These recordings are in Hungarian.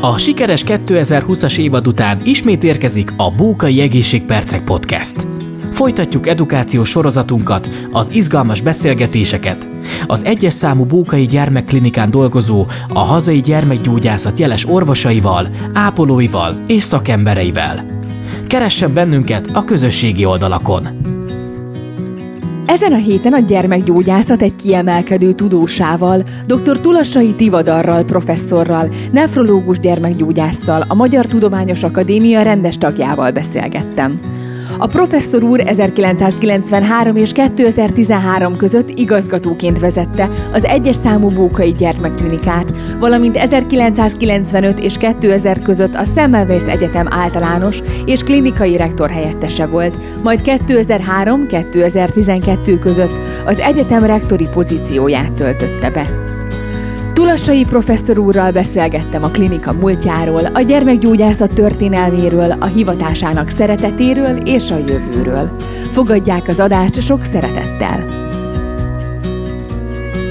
A sikeres 2020-as évad után ismét érkezik a Bókai Egészségpercek Podcast. Folytatjuk edukációs sorozatunkat, az izgalmas beszélgetéseket, az egyes számú Bókai Gyermekklinikán dolgozó, a hazai gyermekgyógyászat jeles orvosaival, ápolóival és szakembereivel. Keressen bennünket a közösségi oldalakon! Ezen a héten a gyermekgyógyászat egy kiemelkedő tudósával, dr. Tulassai Tivadarral, professzorral, nefrológus gyermekgyógyásszal, a Magyar Tudományos Akadémia rendes tagjával beszélgettem. A professzor úr 1993 és 2013 között igazgatóként vezette az egyes számú Bókai Gyermekklinikát, valamint 1995 és 2000 között a Semmelweis Egyetem általános és klinikai rektor helyettese volt, majd 2003-2012 között az egyetem rektori pozícióját töltötte be. Tulassai professzor úrral beszélgettem a klinika múltjáról, a gyermekgyógyászat történelméről, a hivatásának szeretetéről és a jövőről. Fogadják az adást sok szeretettel!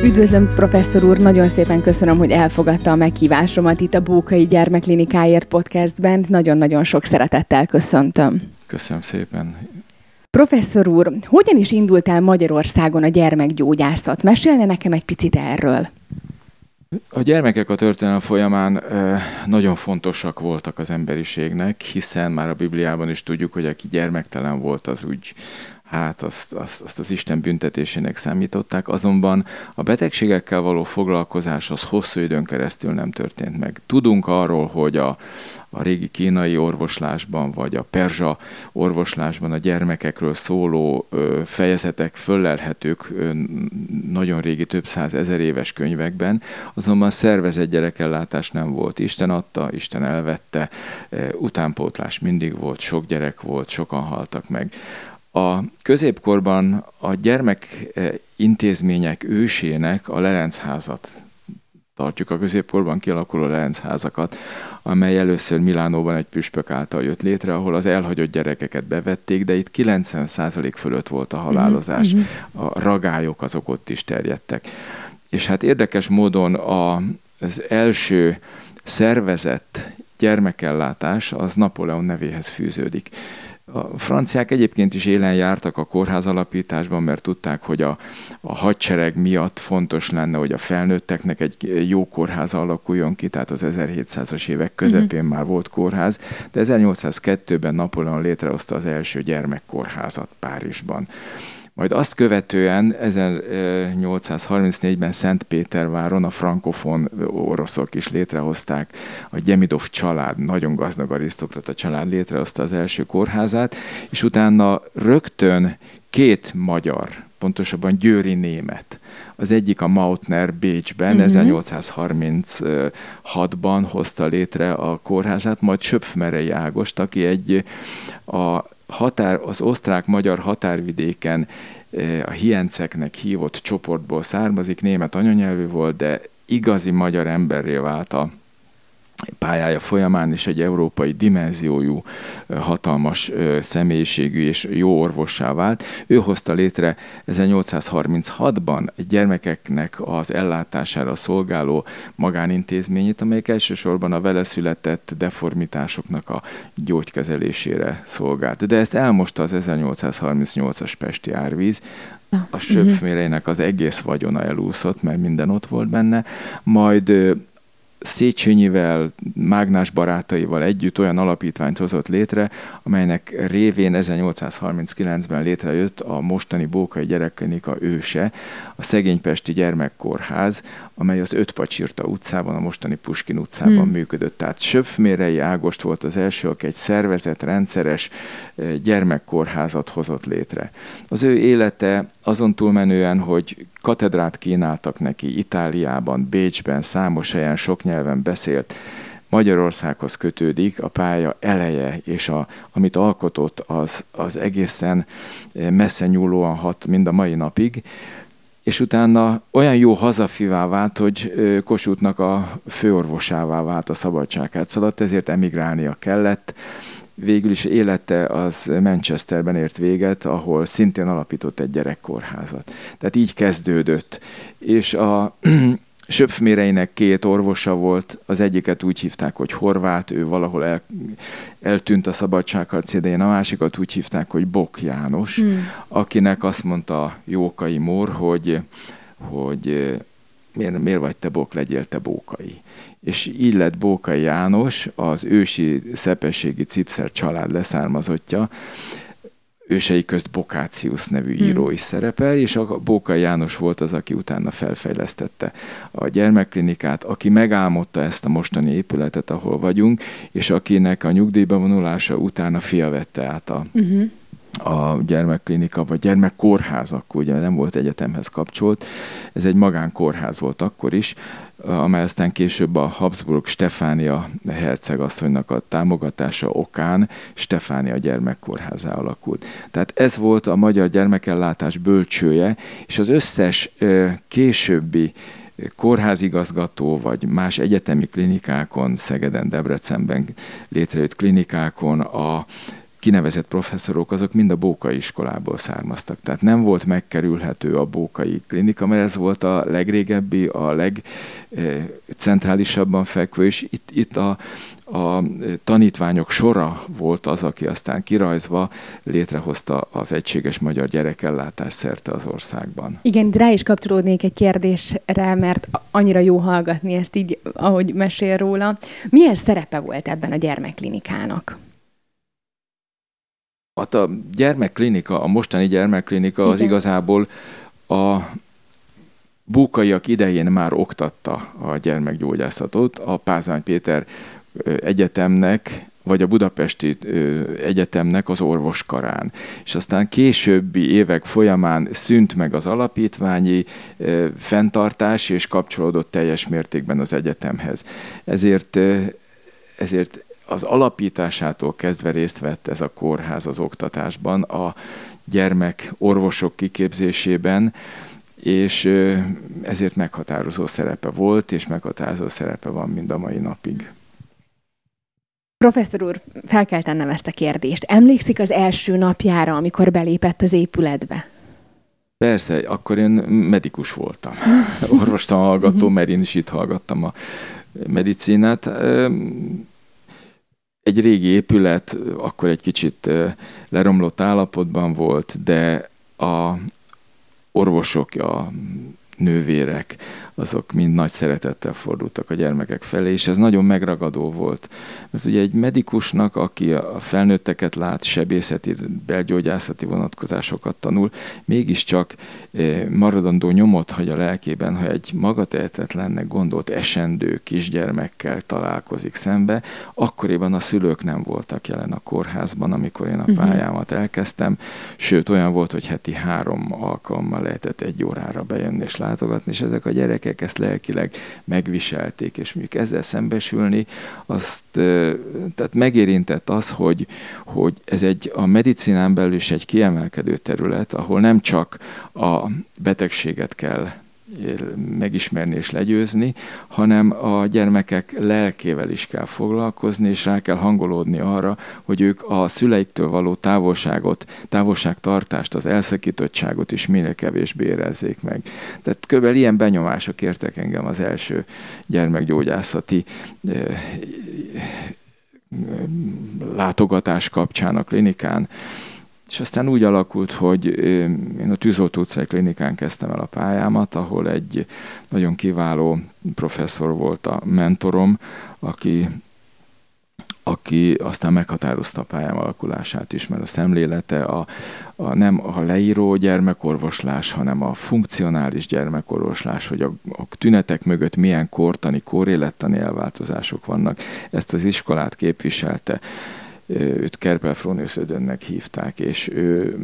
Üdvözlöm, professzor úr! Nagyon szépen köszönöm, hogy elfogadta a meghívásomat itt a Bókai Gyermekklinikáért podcastben. Nagyon-nagyon sok szeretettel köszöntöm. Köszönöm szépen. Professzor úr, hogyan is indult el Magyarországon a gyermekgyógyászat? Mesélne nekem egy picit erről. A gyermekek a történelem folyamán nagyon fontosak voltak az emberiségnek, hiszen már a Bibliában is tudjuk, hogy aki gyermektelen volt, az úgy hát azt, azt, azt az Isten büntetésének számították, azonban a betegségekkel való foglalkozás az hosszú időn keresztül nem történt meg. Tudunk arról, hogy a, a régi kínai orvoslásban, vagy a perzsa orvoslásban a gyermekekről szóló fejezetek föllelhetők nagyon régi, több száz ezer éves könyvekben, azonban szervezett gyerekellátás nem volt. Isten adta, Isten elvette, utánpótlás mindig volt, sok gyerek volt, sokan haltak meg. A középkorban a gyermek intézmények ősének a Lelencházat tartjuk a középkorban kialakuló Lelencházakat, amely először Milánóban egy püspök által jött létre, ahol az elhagyott gyerekeket bevették, de itt 90% fölött volt a halálozás. Uh-huh. A ragályok azok ott is terjedtek. És hát érdekes módon a, az első szervezett gyermekellátás az Napóleon nevéhez fűződik. A franciák egyébként is élen jártak a kórház alapításban, mert tudták, hogy a, a hadsereg miatt fontos lenne, hogy a felnőtteknek egy jó kórház alakuljon ki, tehát az 1700-as évek közepén uh-huh. már volt kórház, de 1802-ben Napóleon létrehozta az első gyermekkórházat Párizsban. Majd azt követően 1834-ben Szentpéterváron a frankofon oroszok is létrehozták, a Gyemidov család, nagyon gazdag arisztokrata család létrehozta az első kórházát, és utána rögtön két magyar, pontosabban győri német, az egyik a Mautner Bécsben, uh-huh. Mhm. 1836-ban hozta létre a kórházát, majd Söpfmerei Ágost, aki egy a határ, az osztrák-magyar határvidéken eh, a hienceknek hívott csoportból származik, német anyanyelvű volt, de igazi magyar emberré vált a pályája folyamán is egy európai dimenziójú, hatalmas személyiségű és jó orvossá vált. Ő hozta létre 1836-ban egy gyermekeknek az ellátására szolgáló magánintézményét, amelyik elsősorban a vele született deformitásoknak a gyógykezelésére szolgált. De ezt elmosta az 1838-as Pesti árvíz, a söpfméreinek az egész vagyona elúszott, mert minden ott volt benne, majd Széchenyivel, Mágnás barátaival együtt olyan alapítványt hozott létre, amelynek révén 1839-ben létrejött a mostani Bókai Gyerekklinika őse, a Szegénypesti Gyermekkórház, amely az Ötpacsirta utcában, a mostani Puskin utcában hmm. működött. Tehát Söpfmérei Ágost volt az első, aki egy szervezet, rendszeres eh, gyermekkórházat hozott létre. Az ő élete azon túlmenően, hogy katedrát kínáltak neki Itáliában, Bécsben, számos helyen, sok nyelven beszélt, Magyarországhoz kötődik a pálya eleje, és a, amit alkotott, az, az egészen eh, messze nyúlóan hat mind a mai napig és utána olyan jó hazafivá vált, hogy Kossuthnak a főorvosává vált a szabadságát szaladt, ezért emigrálnia kellett. Végül is élete az Manchesterben ért véget, ahol szintén alapított egy gyerekkórházat. Tehát így kezdődött. És a, Söpfméreinek két orvosa volt, az egyiket úgy hívták, hogy Horvát, ő valahol el, eltűnt a szabadságharc idején, a másikat úgy hívták, hogy Bok János, hmm. akinek azt mondta Jókai Mór, hogy, hogy miért, miért vagy te Bok, legyél te Bókai. És így lett Bókai János, az ősi szepességi cipszer család leszármazottja, ősei közt Bokácius nevű hmm. író is szerepel, és a Bóka János volt az, aki utána felfejlesztette a gyermekklinikát, aki megálmodta ezt a mostani épületet, ahol vagyunk, és akinek a nyugdíjba vonulása utána fia vette át a, uh-huh a gyermekklinika, vagy gyermekkórház, akkor ugye nem volt egyetemhez kapcsolt, ez egy magánkórház volt akkor is, amely aztán később a Habsburg Stefánia hercegasszonynak a támogatása okán Stefánia gyermekkórházá alakult. Tehát ez volt a magyar gyermekellátás bölcsője, és az összes későbbi kórházigazgató, vagy más egyetemi klinikákon, Szegeden, Debrecenben létrejött klinikákon a kinevezett professzorok azok mind a Bókai iskolából származtak. Tehát nem volt megkerülhető a Bókai klinika, mert ez volt a legrégebbi, a legcentrálisabban fekvő, és itt, itt a, a tanítványok sora volt az, aki aztán kirajzva létrehozta az egységes magyar gyerekellátás szerte az országban. Igen, rá is kapcsolódnék egy kérdésre, mert annyira jó hallgatni ezt így, ahogy mesél róla. Milyen szerepe volt ebben a gyermekklinikának? Hát a gyermekklinika, a mostani gyermekklinika az Igen. igazából a búkaiak idején már oktatta a gyermekgyógyászatot. A Pázány Péter egyetemnek vagy a Budapesti Egyetemnek az orvoskarán. És aztán későbbi évek folyamán szűnt meg az alapítványi fenntartás, és kapcsolódott teljes mértékben az egyetemhez. Ezért, ezért az alapításától kezdve részt vett ez a kórház az oktatásban, a gyermek orvosok kiképzésében, és ezért meghatározó szerepe volt, és meghatározó szerepe van mind a mai napig. Professzor úr, fel kell tennem ezt a kérdést. Emlékszik az első napjára, amikor belépett az épületbe? Persze, akkor én medikus voltam. Orvostan hallgató, mert én is itt hallgattam a medicinát egy régi épület, akkor egy kicsit leromlott állapotban volt, de a orvosok, a nővérek, azok mind nagy szeretettel fordultak a gyermekek felé, és ez nagyon megragadó volt. Mert ugye egy medikusnak, aki a felnőtteket lát, sebészeti, belgyógyászati vonatkozásokat tanul, mégiscsak eh, maradandó nyomot hagy a lelkében, ha egy magatehetetlennek gondolt esendő kisgyermekkel találkozik szembe, akkoriban a szülők nem voltak jelen a kórházban, amikor én a mhm. pályámat elkezdtem, sőt olyan volt, hogy heti három alkalommal lehetett egy órára bejönni és látogatni, és ezek a gyerekek ezt lelkileg megviselték, és mondjuk ezzel szembesülni, azt tehát megérintett az, hogy, hogy ez egy a medicinán belül is egy kiemelkedő terület, ahol nem csak a betegséget kell megismerni és legyőzni, hanem a gyermekek lelkével is kell foglalkozni, és rá kell hangolódni arra, hogy ők a szüleiktől való távolságot, távolságtartást, az elszakítottságot is minél kevésbé érezzék meg. Tehát kb. ilyen benyomások értek engem az első gyermekgyógyászati látogatás kapcsán a klinikán, és aztán úgy alakult, hogy én a Tűzoltó utcai klinikán kezdtem el a pályámat, ahol egy nagyon kiváló professzor volt a mentorom, aki aki aztán meghatározta a pályám alakulását is, mert a szemlélete a, a nem a leíró gyermekorvoslás, hanem a funkcionális gyermekorvoslás, hogy a, a tünetek mögött milyen kortani, kórélettani elváltozások vannak, ezt az iskolát képviselte őt Kerpel Fronius Ödönnek hívták, és ő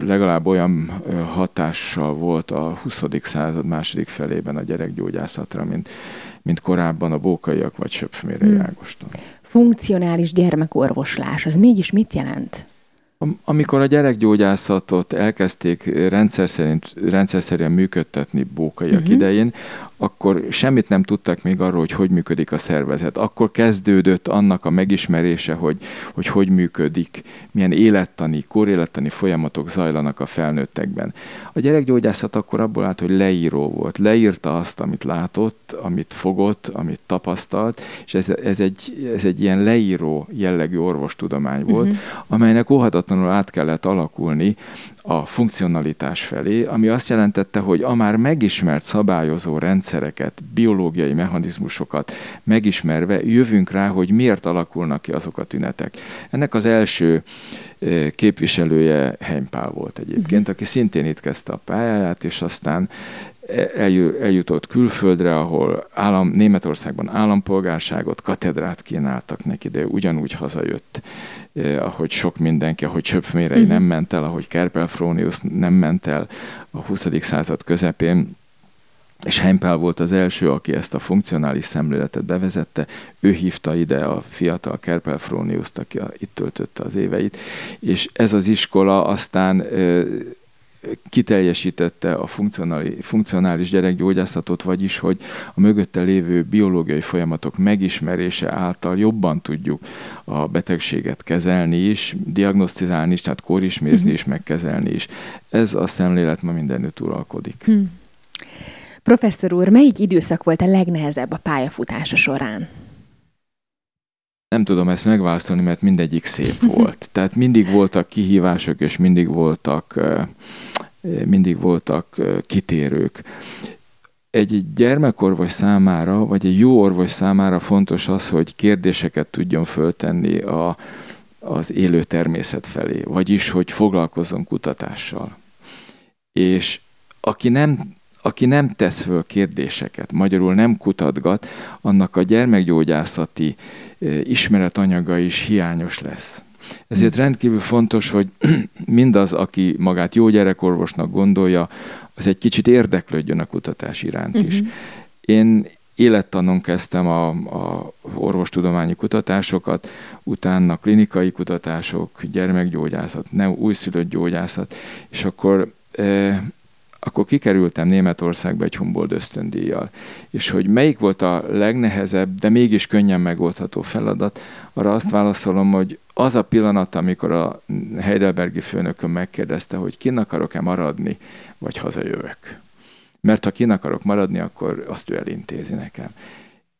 legalább olyan hatással volt a 20. század második felében a gyerekgyógyászatra, mint, mint korábban a bókaiak vagy Söpfmére hmm. Ágoston. Funkcionális gyermekorvoslás, az mégis mit jelent? Amikor a gyerekgyógyászatot elkezdték rendszer szerint, rendszer szerint működtetni bókaiak uh-huh. idején, akkor semmit nem tudtak még arról, hogy hogy működik a szervezet. Akkor kezdődött annak a megismerése, hogy hogy, hogy működik, milyen élettani, korélettani folyamatok zajlanak a felnőttekben. A gyerekgyógyászat akkor abból állt, hogy leíró volt. Leírta azt, amit látott, amit fogott, amit tapasztalt, és ez, ez, egy, ez egy ilyen leíró jellegű orvostudomány volt, uh-huh. amelynek óhatatlanul át kellett alakulni a funkcionalitás felé, ami azt jelentette, hogy a már megismert szabályozó rendszereket, biológiai mechanizmusokat megismerve jövünk rá, hogy miért alakulnak ki azok a tünetek. Ennek az első eh, képviselője Heimpál volt egyébként, uh-huh. aki szintén itt kezdte a pályáját, és aztán eljutott külföldre, ahol állam, Németországban állampolgárságot, katedrát kínáltak neki, de ugyanúgy hazajött, eh, ahogy sok mindenki, ahogy Söpfmérei uh-huh. nem ment el, ahogy Kerpel-Fronius nem ment el a 20. század közepén, és Hempel volt az első, aki ezt a funkcionális szemléletet bevezette. Ő hívta ide a fiatal Kerpel Froniuszt, aki itt töltötte az éveit, és ez az iskola aztán eh, kiteljesítette a funkcionális, gyerekgyógyászatot, vagyis, hogy a mögötte lévő biológiai folyamatok megismerése által jobban tudjuk a betegséget kezelni is, diagnosztizálni is, tehát kórismézni uh-huh. is, megkezelni is. Ez a szemlélet ma mindenütt uralkodik. Hmm. Professzor úr, melyik időszak volt a legnehezebb a pályafutása során? Nem tudom ezt megválaszolni, mert mindegyik szép volt. Tehát mindig voltak kihívások, és mindig voltak, mindig voltak kitérők. Egy gyermekorvos számára, vagy egy jó orvos számára fontos az, hogy kérdéseket tudjon föltenni a, az élő természet felé, vagyis, hogy foglalkozzon kutatással. És aki nem aki nem tesz föl kérdéseket, magyarul nem kutatgat, annak a gyermekgyógyászati ismeretanyaga is hiányos lesz. Ezért rendkívül fontos, hogy mindaz, aki magát jó gyerekorvosnak gondolja, az egy kicsit érdeklődjön a kutatás iránt is. Uh-huh. Én élettanon kezdtem a, a orvostudományi kutatásokat, utána klinikai kutatások, gyermekgyógyászat, ne, újszülött gyógyászat, és akkor e, akkor kikerültem Németországba egy Humboldt ösztöndíjjal. És hogy melyik volt a legnehezebb, de mégis könnyen megoldható feladat, arra azt válaszolom, hogy az a pillanat, amikor a Heidelbergi főnököm megkérdezte, hogy kin akarok-e maradni, vagy hazajövök. Mert ha kin akarok maradni, akkor azt ő elintézi nekem.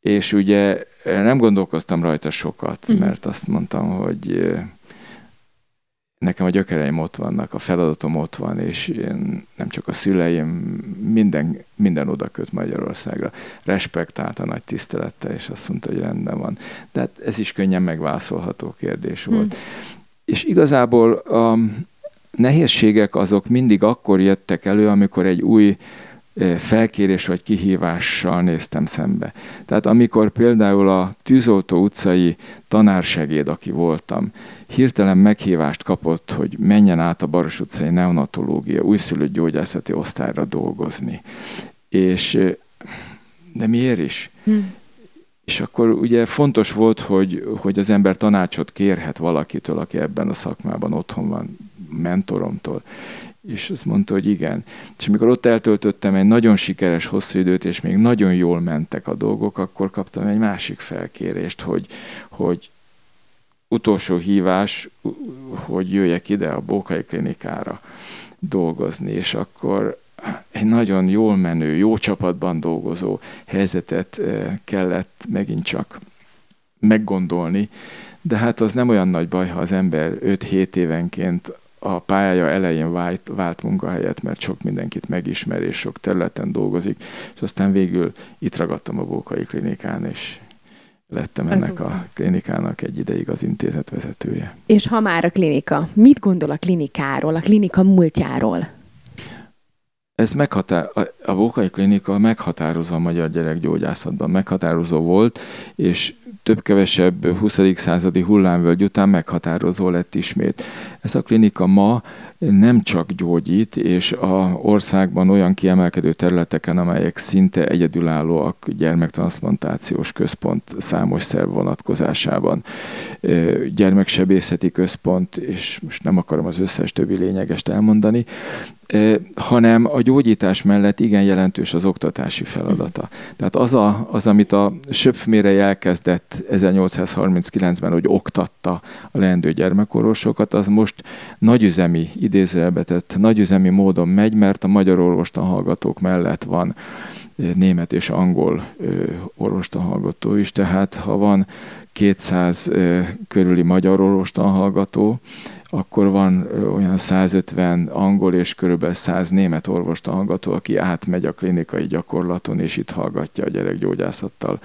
És ugye nem gondolkoztam rajta sokat, mhm. mert azt mondtam, hogy nekem a gyökereim ott vannak, a feladatom ott van, és én, nem csak a szüleim, minden, minden oda köt Magyarországra. Respektálta nagy tisztelettel, és azt mondta, hogy rendben van. De hát ez is könnyen megválaszolható kérdés volt. Hmm. És igazából a nehézségek azok mindig akkor jöttek elő, amikor egy új felkérés vagy kihívással néztem szembe. Tehát amikor például a Tűzoltó utcai tanársegéd, aki voltam, hirtelen meghívást kapott, hogy menjen át a Baros utcai neonatológia újszülött gyógyászati osztályra dolgozni. És de miért is? Hm. És akkor ugye fontos volt, hogy, hogy az ember tanácsot kérhet valakitől, aki ebben a szakmában otthon van, mentoromtól. És azt mondta, hogy igen. És amikor ott eltöltöttem egy nagyon sikeres hosszú időt, és még nagyon jól mentek a dolgok, akkor kaptam egy másik felkérést, hogy, hogy utolsó hívás, hogy jöjjek ide a Bókai klinikára dolgozni, és akkor egy nagyon jól menő, jó csapatban dolgozó helyzetet eh, kellett megint csak meggondolni, de hát az nem olyan nagy baj, ha az ember 5-7 évenként a pályája elején vált, vált munkahelyet, mert sok mindenkit megismer, és sok területen dolgozik, és aztán végül itt ragadtam a Bókai klinikán, és lettem ennek a klinikának egy ideig az intézet vezetője. És ha már a klinika, mit gondol a klinikáról, a klinika múltjáról? Ez meghatár, a Bókai Klinika meghatározó a magyar gyerekgyógyászatban, meghatározó volt, és több-kevesebb 20. századi hullámvölgy után meghatározó lett ismét. Ez a klinika ma nem csak gyógyít, és a országban olyan kiemelkedő területeken, amelyek szinte egyedülállóak gyermektranszplantációs központ számos szerv vonatkozásában, gyermeksebészeti központ, és most nem akarom az összes többi lényegest elmondani, hanem a gyógyítás mellett igen jelentős az oktatási feladata. Tehát az, a, az amit a Söpfmére elkezdett 1839-ben, hogy oktatta a leendő gyermekorvosokat, az most nagyüzemi, idézőjelbetett, nagyüzemi módon megy, mert a magyar orvostan hallgatók mellett van német és angol orvostan hallgató is, tehát ha van 200 körüli magyar orvostan hallgató, akkor van olyan 150 angol és körülbelül 100 német orvost hallgató, aki átmegy a klinikai gyakorlaton, és itt hallgatja a gyerekgyógyászattal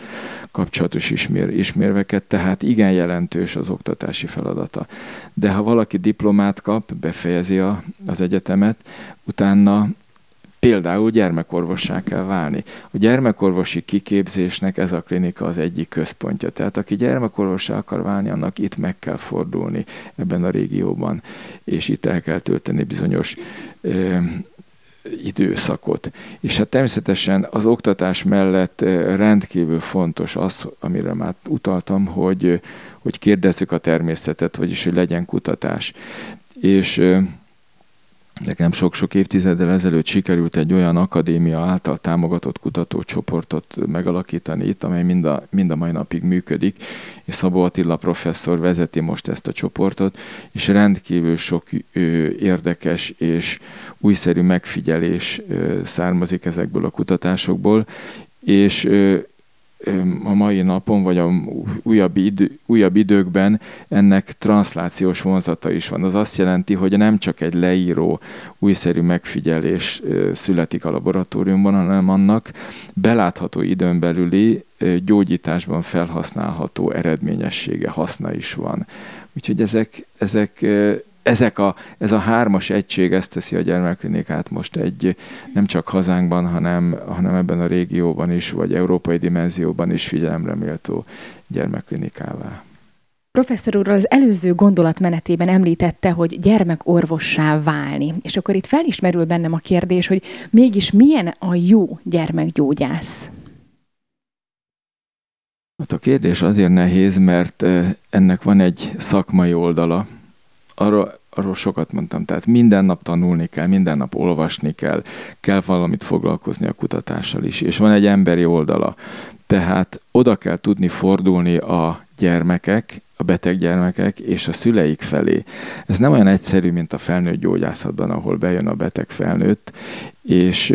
kapcsolatos ismér, ismérveket, tehát igen jelentős az oktatási feladata. De ha valaki diplomát kap, befejezi a, az egyetemet, utána például gyermekorvossá kell válni. A gyermekorvosi kiképzésnek ez a klinika az egyik központja. Tehát aki gyermekorvossá akar válni, annak itt meg kell fordulni ebben a régióban, és itt el kell tölteni bizonyos ö, időszakot. És hát természetesen az oktatás mellett rendkívül fontos az, amire már utaltam, hogy, hogy kérdezzük a természetet, vagyis hogy legyen kutatás. És Nekem sok-sok évtizeddel ezelőtt sikerült egy olyan akadémia által támogatott kutatócsoportot megalakítani itt, amely mind a, mind a mai napig működik, és Szabó Attila professzor vezeti most ezt a csoportot, és rendkívül sok ö, érdekes és újszerű megfigyelés ö, származik ezekből a kutatásokból, és a mai napon, vagy a újabb, idő, újabb időkben ennek transzlációs vonzata is van. Az azt jelenti, hogy nem csak egy leíró, újszerű megfigyelés születik a laboratóriumban, hanem annak belátható időn belüli gyógyításban felhasználható eredményessége, haszna is van. Úgyhogy ezek, ezek ezek a, ez a hármas egység ezt teszi a gyermekklinikát most egy nem csak hazánkban, hanem, hanem ebben a régióban is, vagy európai dimenzióban is figyelemre méltó gyermekklinikává. Professzor úr az előző gondolatmenetében említette, hogy gyermekorvossá válni. És akkor itt felismerül bennem a kérdés, hogy mégis milyen a jó gyermekgyógyász? Hát a kérdés azért nehéz, mert ennek van egy szakmai oldala, arról, arról sokat mondtam, tehát minden nap tanulni kell, minden nap olvasni kell, kell valamit foglalkozni a kutatással is, és van egy emberi oldala. Tehát oda kell tudni fordulni a gyermekek, a beteg gyermekek és a szüleik felé. Ez nem olyan egyszerű, mint a felnőtt gyógyászatban, ahol bejön a beteg felnőtt, és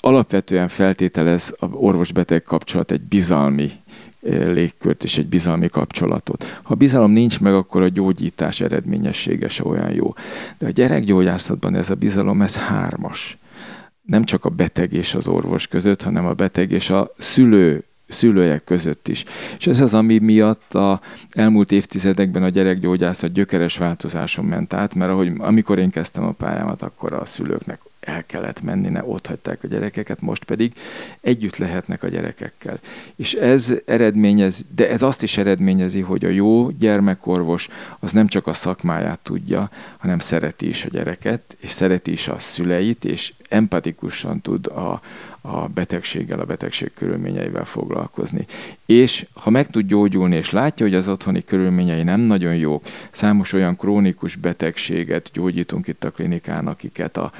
alapvetően feltételez a orvos-beteg kapcsolat egy bizalmi légkört és egy bizalmi kapcsolatot. Ha bizalom nincs meg, akkor a gyógyítás eredményessége se olyan jó. De a gyerekgyógyászatban ez a bizalom, ez hármas. Nem csak a beteg és az orvos között, hanem a beteg és a szülő szülőek között is. És ez az, ami miatt a elmúlt évtizedekben a gyerekgyógyászat gyökeres változáson ment át, mert ahogy, amikor én kezdtem a pályámat, akkor a szülőknek el kellett menni, ne ott hagyták a gyerekeket, most pedig együtt lehetnek a gyerekekkel. És ez eredményez, de ez azt is eredményezi, hogy a jó gyermekorvos az nem csak a szakmáját tudja, hanem szereti is a gyereket, és szereti is a szüleit, és empatikusan tud a, a betegséggel, a betegség körülményeivel foglalkozni. És ha meg tud gyógyulni, és látja, hogy az otthoni körülményei nem nagyon jók, számos olyan krónikus betegséget gyógyítunk itt a klinikán, akiket a,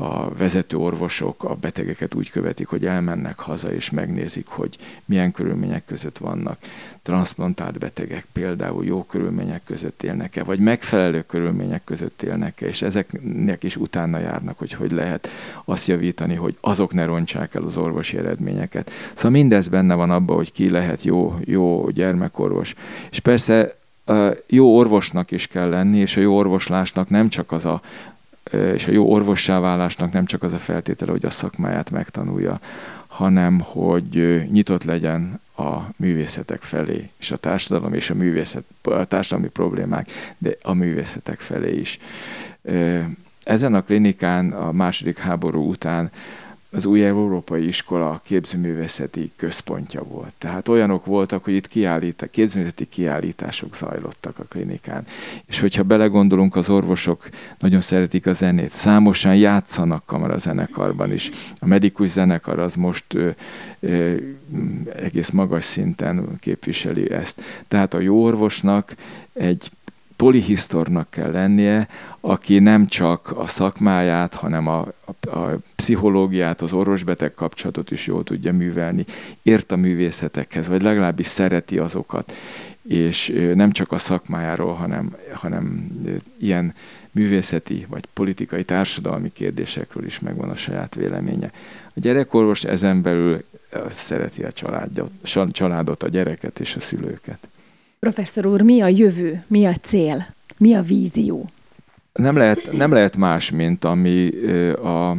a vezető orvosok a betegeket úgy követik, hogy elmennek haza és megnézik, hogy milyen körülmények között vannak. Transplantált betegek például jó körülmények között élnek-e, vagy megfelelő körülmények között élnek-e, és ezeknek is utána járnak, hogy hogy lehet azt javítani, hogy azok ne rontsák el az orvosi eredményeket. Szóval mindez benne van abban, hogy ki lehet jó, jó gyermekorvos. És persze jó orvosnak is kell lenni, és a jó orvoslásnak nem csak az a és a jó orvossá válásnak nem csak az a feltétele, hogy a szakmáját megtanulja, hanem hogy nyitott legyen a művészetek felé, és a társadalom és a művészet, a társadalmi problémák, de a művészetek felé is. Ezen a klinikán a második háború után az új európai iskola képzőművészeti központja volt. Tehát olyanok voltak, hogy itt kiállít, képzőművészeti kiállítások zajlottak a klinikán. És hogyha belegondolunk, az orvosok nagyon szeretik a zenét. Számosan játszanak kamarazenekarban is. A medikus zenekar az most ö, ö, egész magas szinten képviseli ezt. Tehát a jó orvosnak egy polihisztornak kell lennie, aki nem csak a szakmáját, hanem a, a, a pszichológiát, az orvosbeteg kapcsolatot is jól tudja művelni, ért a művészetekhez, vagy legalábbis szereti azokat, és nem csak a szakmájáról, hanem, hanem ilyen művészeti vagy politikai, társadalmi kérdésekről is megvan a saját véleménye. A gyerekorvos ezen belül szereti a családot, családot, a gyereket és a szülőket. Professzor úr, mi a jövő, mi a cél, mi a vízió? Nem lehet, nem lehet más, mint ami a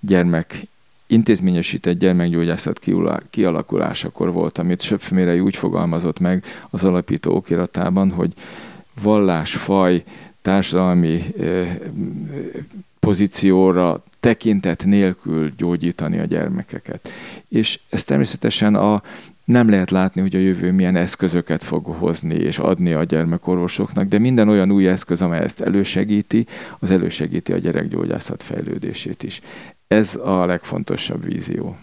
gyermek intézményesített gyermekgyógyászat kialakulásakor volt, amit Söpfmérei úgy fogalmazott meg az alapító okiratában, hogy vallás, faj, társadalmi pozícióra tekintet nélkül gyógyítani a gyermekeket. És ez természetesen a nem lehet látni, hogy a jövő milyen eszközöket fog hozni és adni a gyermekorvosoknak, de minden olyan új eszköz, amely ezt elősegíti, az elősegíti a gyerekgyógyászat fejlődését is. Ez a legfontosabb vízió.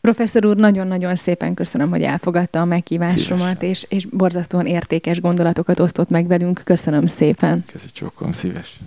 Professzor úr, nagyon-nagyon szépen köszönöm, hogy elfogadta a meghívásomat, és, és borzasztóan értékes gondolatokat osztott meg velünk. Köszönöm szépen. Köszönöm, szívesen.